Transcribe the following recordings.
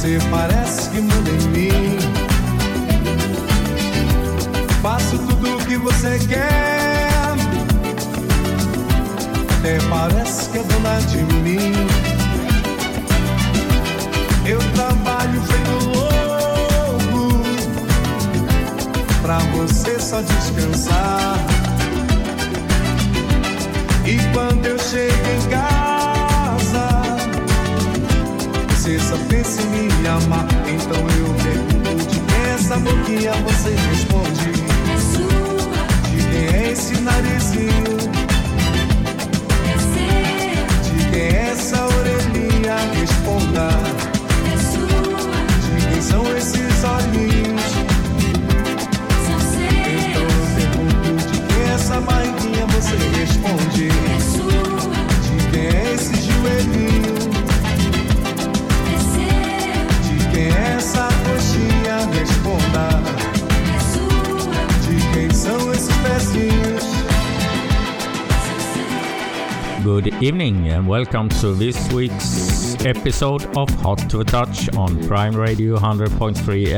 Você parece que manda em mim. Faço tudo o que você quer. Até parece que é dona de mim. Eu trabalho feito louco pra você só descansar. E quando eu chego em casa, você só pensa em me amar. Então eu pergunto de quem é essa boquinha, você responde. É sua, De quem é esse narizinho? é seu, De quem é essa orelhinha? Responda. é sua, De quem são esses olhinhos? são Então seus, eu pergunto de quem é essa barriguinha, você responde. é sua, Good evening and welcome to this week's episode of Hot to the Touch on Prime Radio 100.3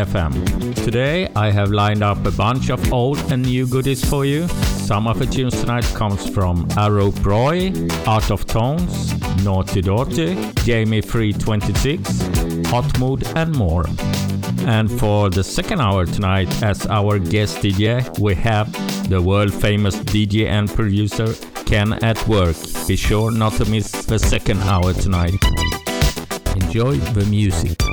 FM. Today I have lined up a bunch of old and new goodies for you. Some of the tunes tonight comes from Arrow Broy, Art of Tones, Naughty Daughty, Jamie 326, Hot Mood and more. And for the second hour tonight, as our guest DJ, we have the world famous DJ and producer Ken at work. Be sure not to miss the second hour tonight. Enjoy the music.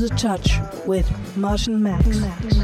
The Touch with Martin Max. Acontece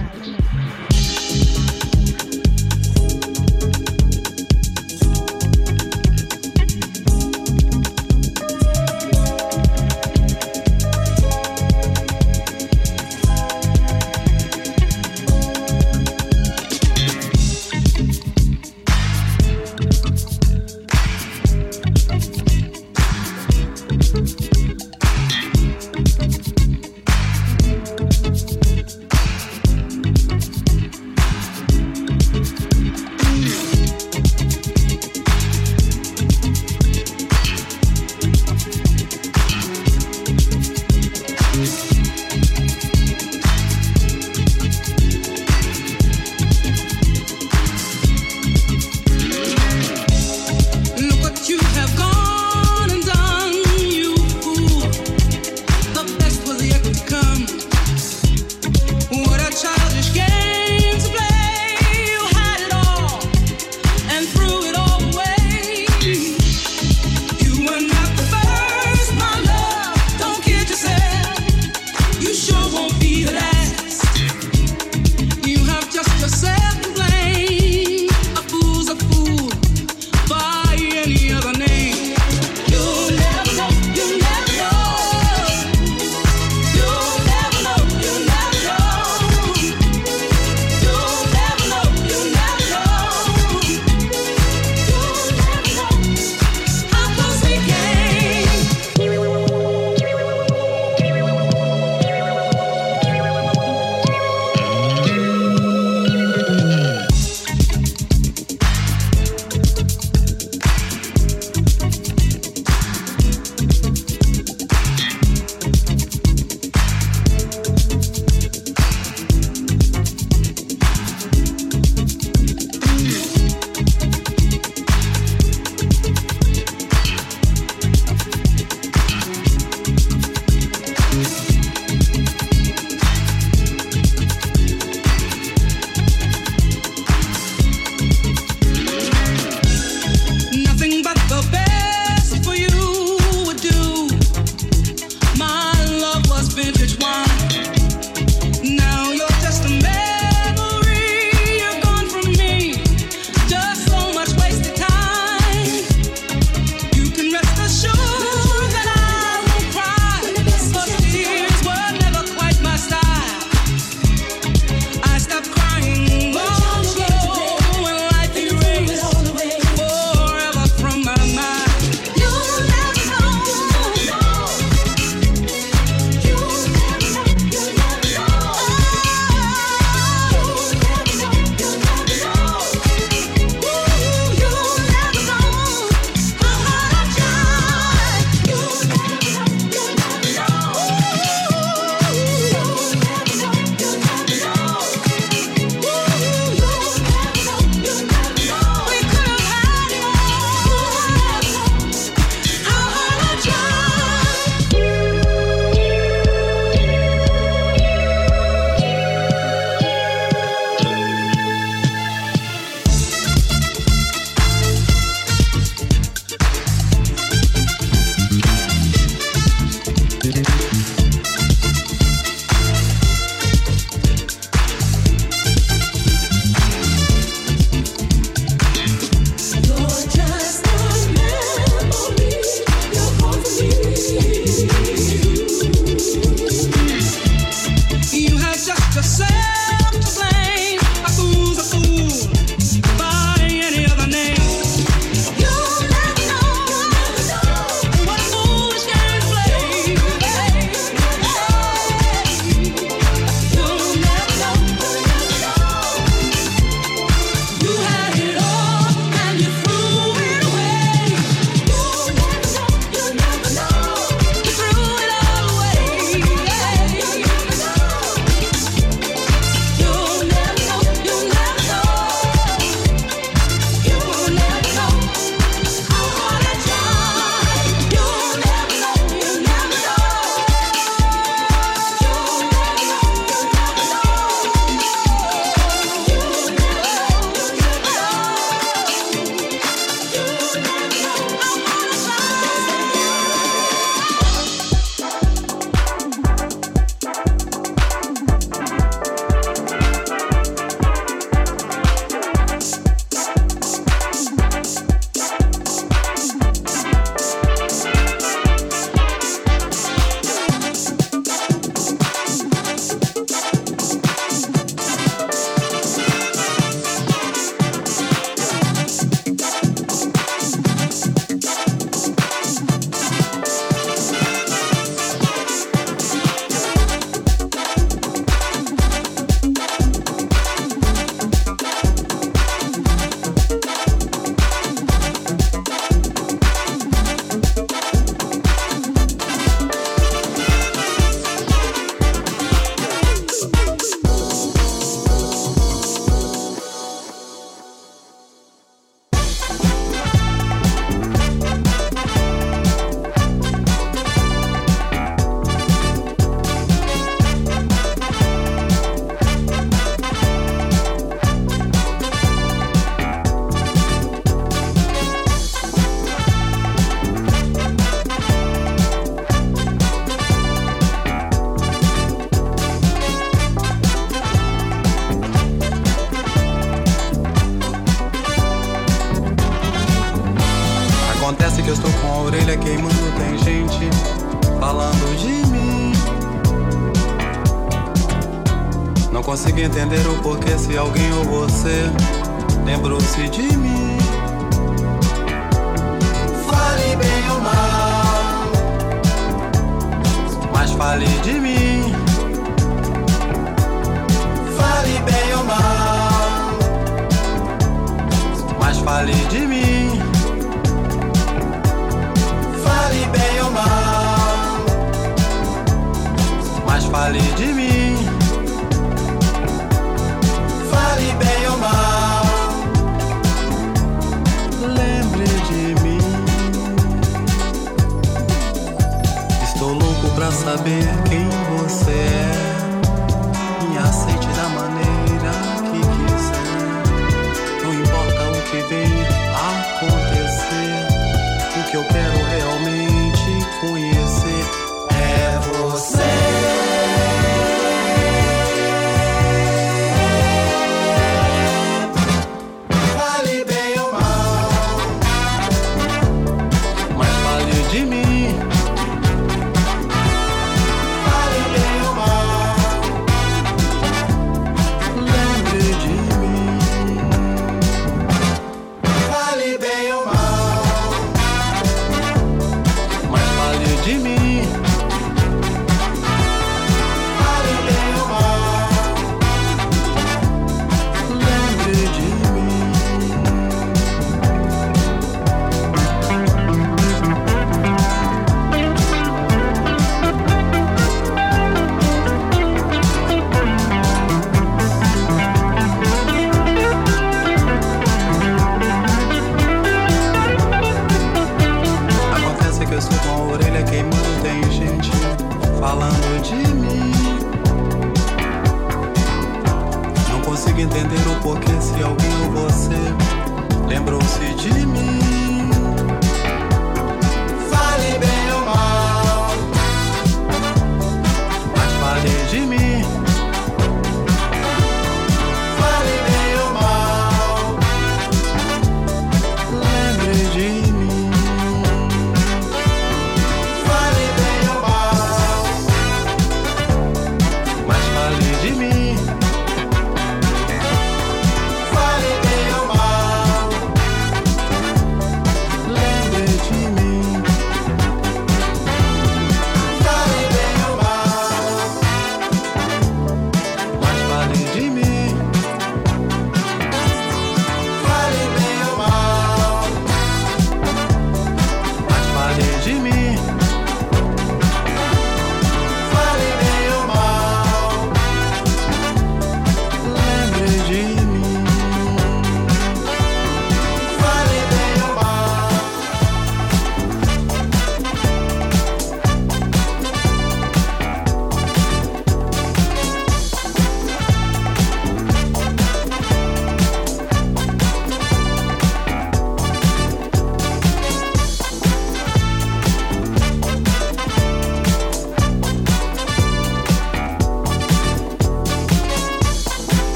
entender o porquê se alguém ou você lembrou-se de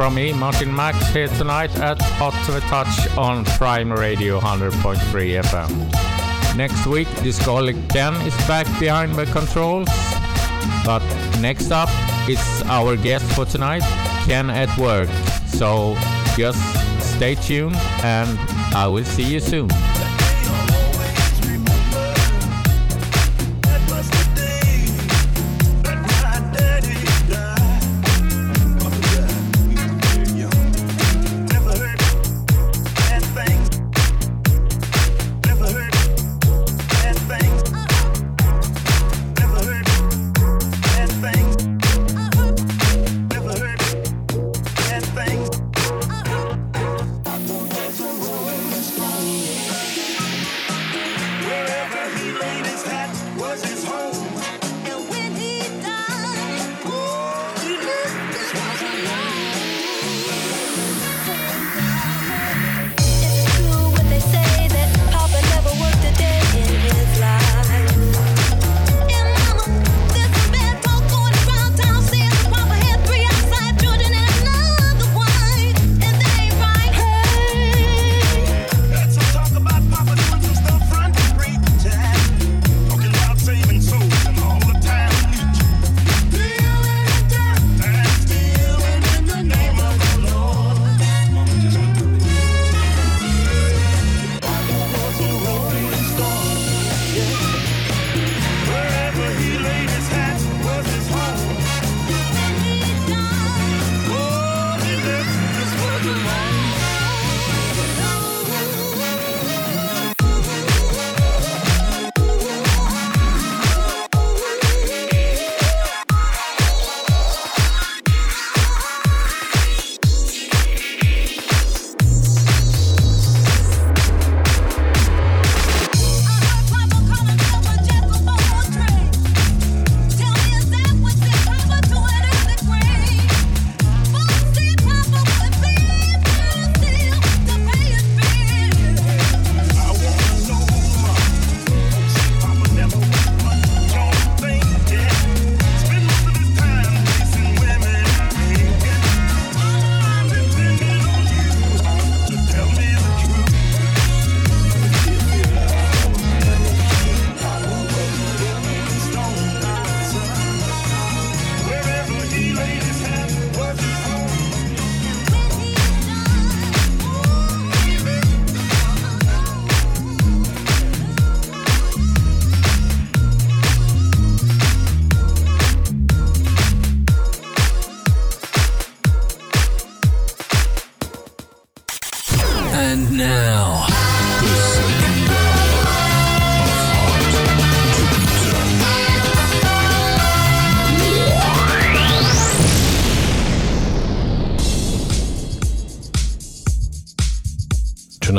from me, Martin Max, here tonight at Hot to the Touch on Prime Radio 100.3 FM. Next week, Discolic Ken is back behind the controls. But next up is our guest for tonight, Ken at Work. So just stay tuned and I will see you soon.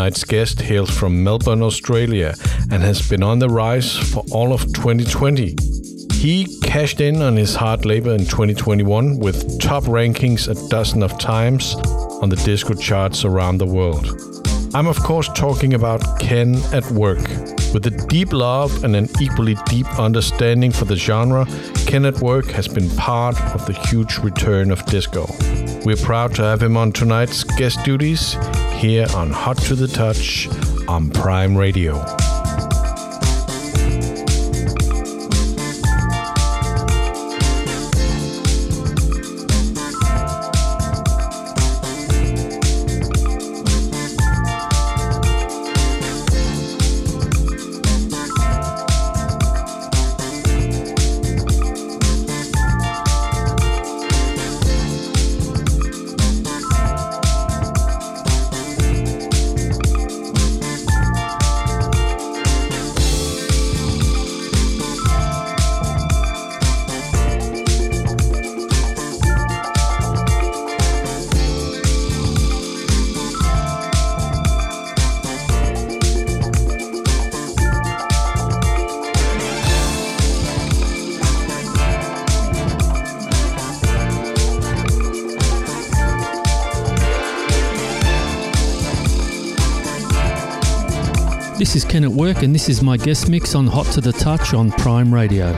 Tonight's guest hails from Melbourne, Australia, and has been on the rise for all of 2020. He cashed in on his hard labor in 2021 with top rankings a dozen of times on the disco charts around the world. I'm, of course, talking about Ken at Work. With a deep love and an equally deep understanding for the genre, Ken at Work has been part of the huge return of disco. We're proud to have him on tonight's guest duties here on Hot to the Touch on Prime Radio. This is Ken at Work, and this is my guest mix on Hot to the Touch on Prime Radio.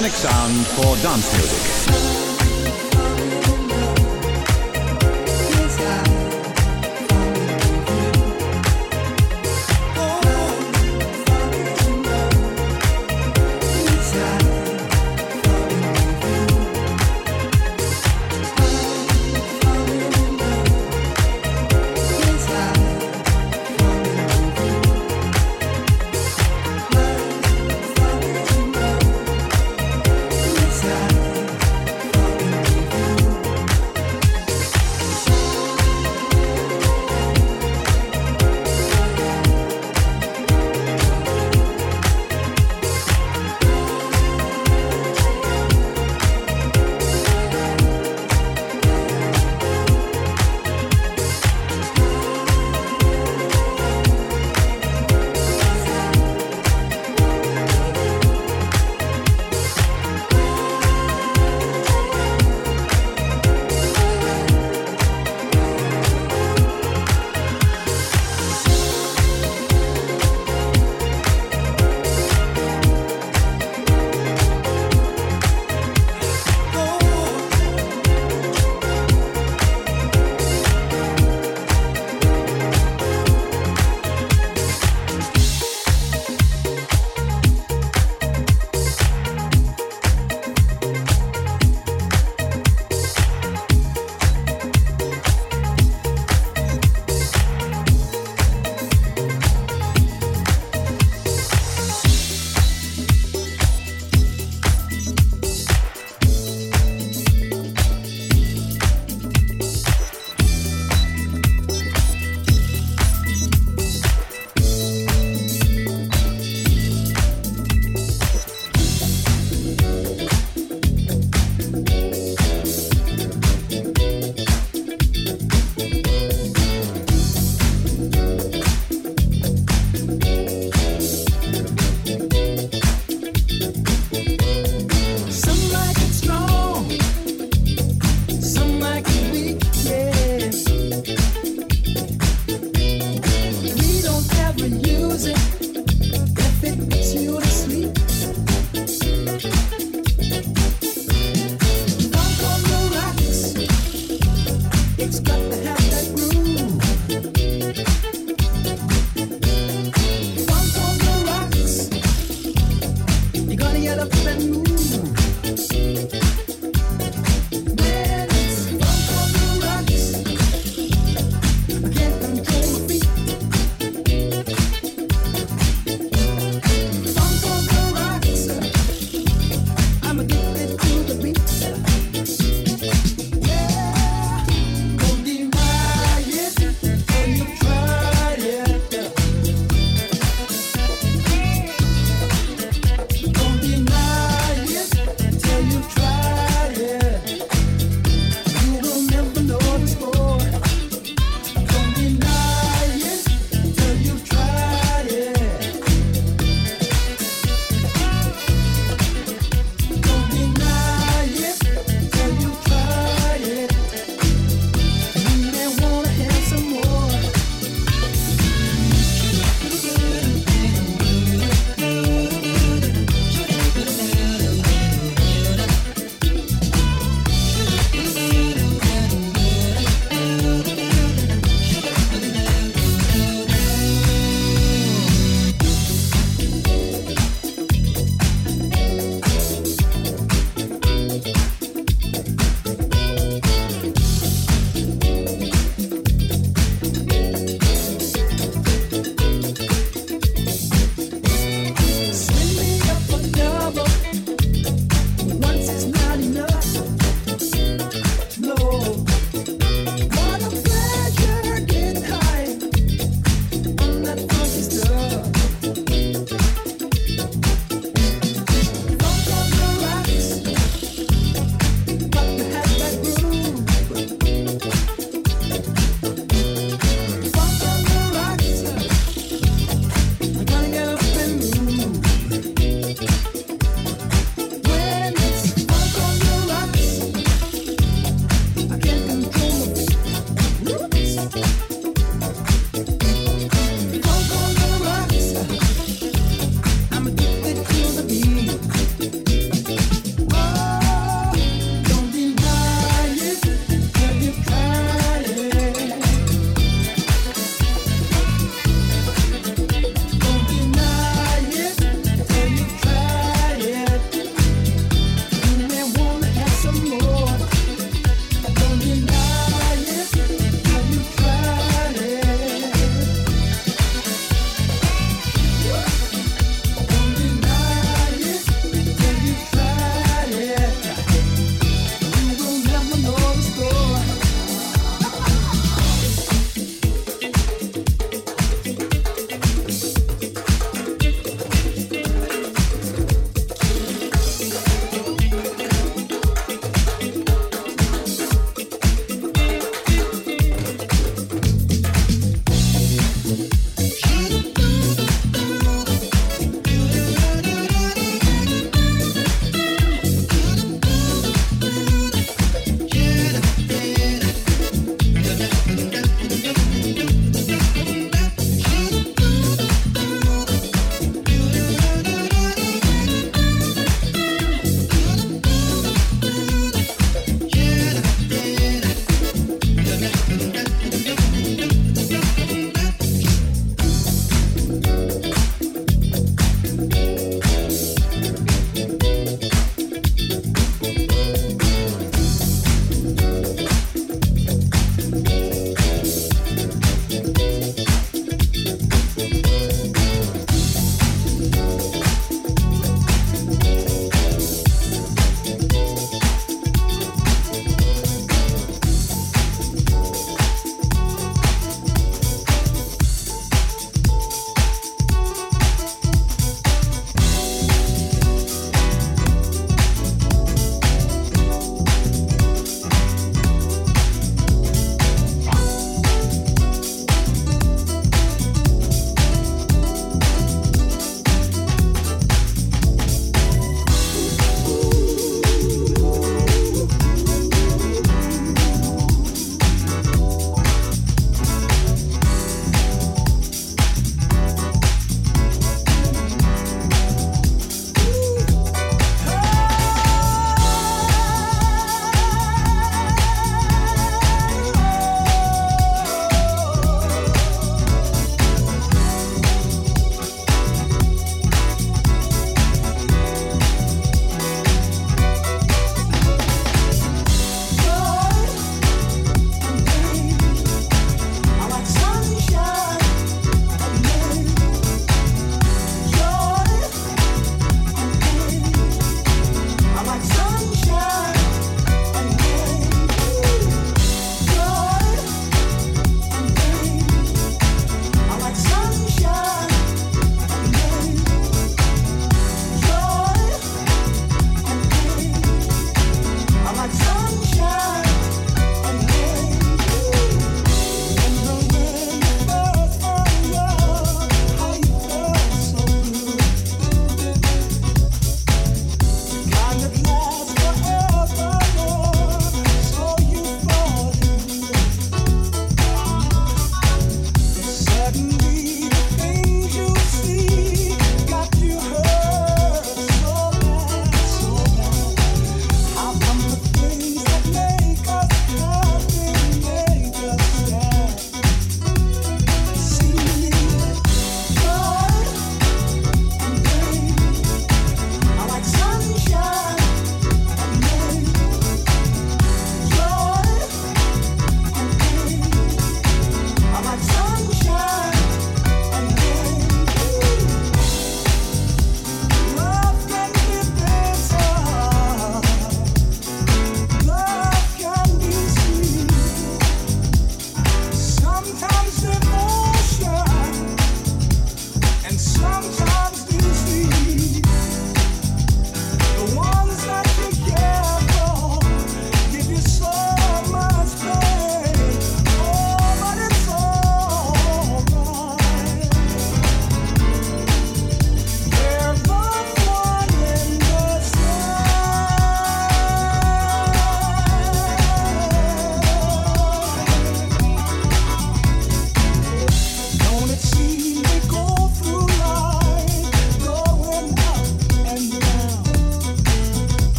Stereophonic sound for dance music.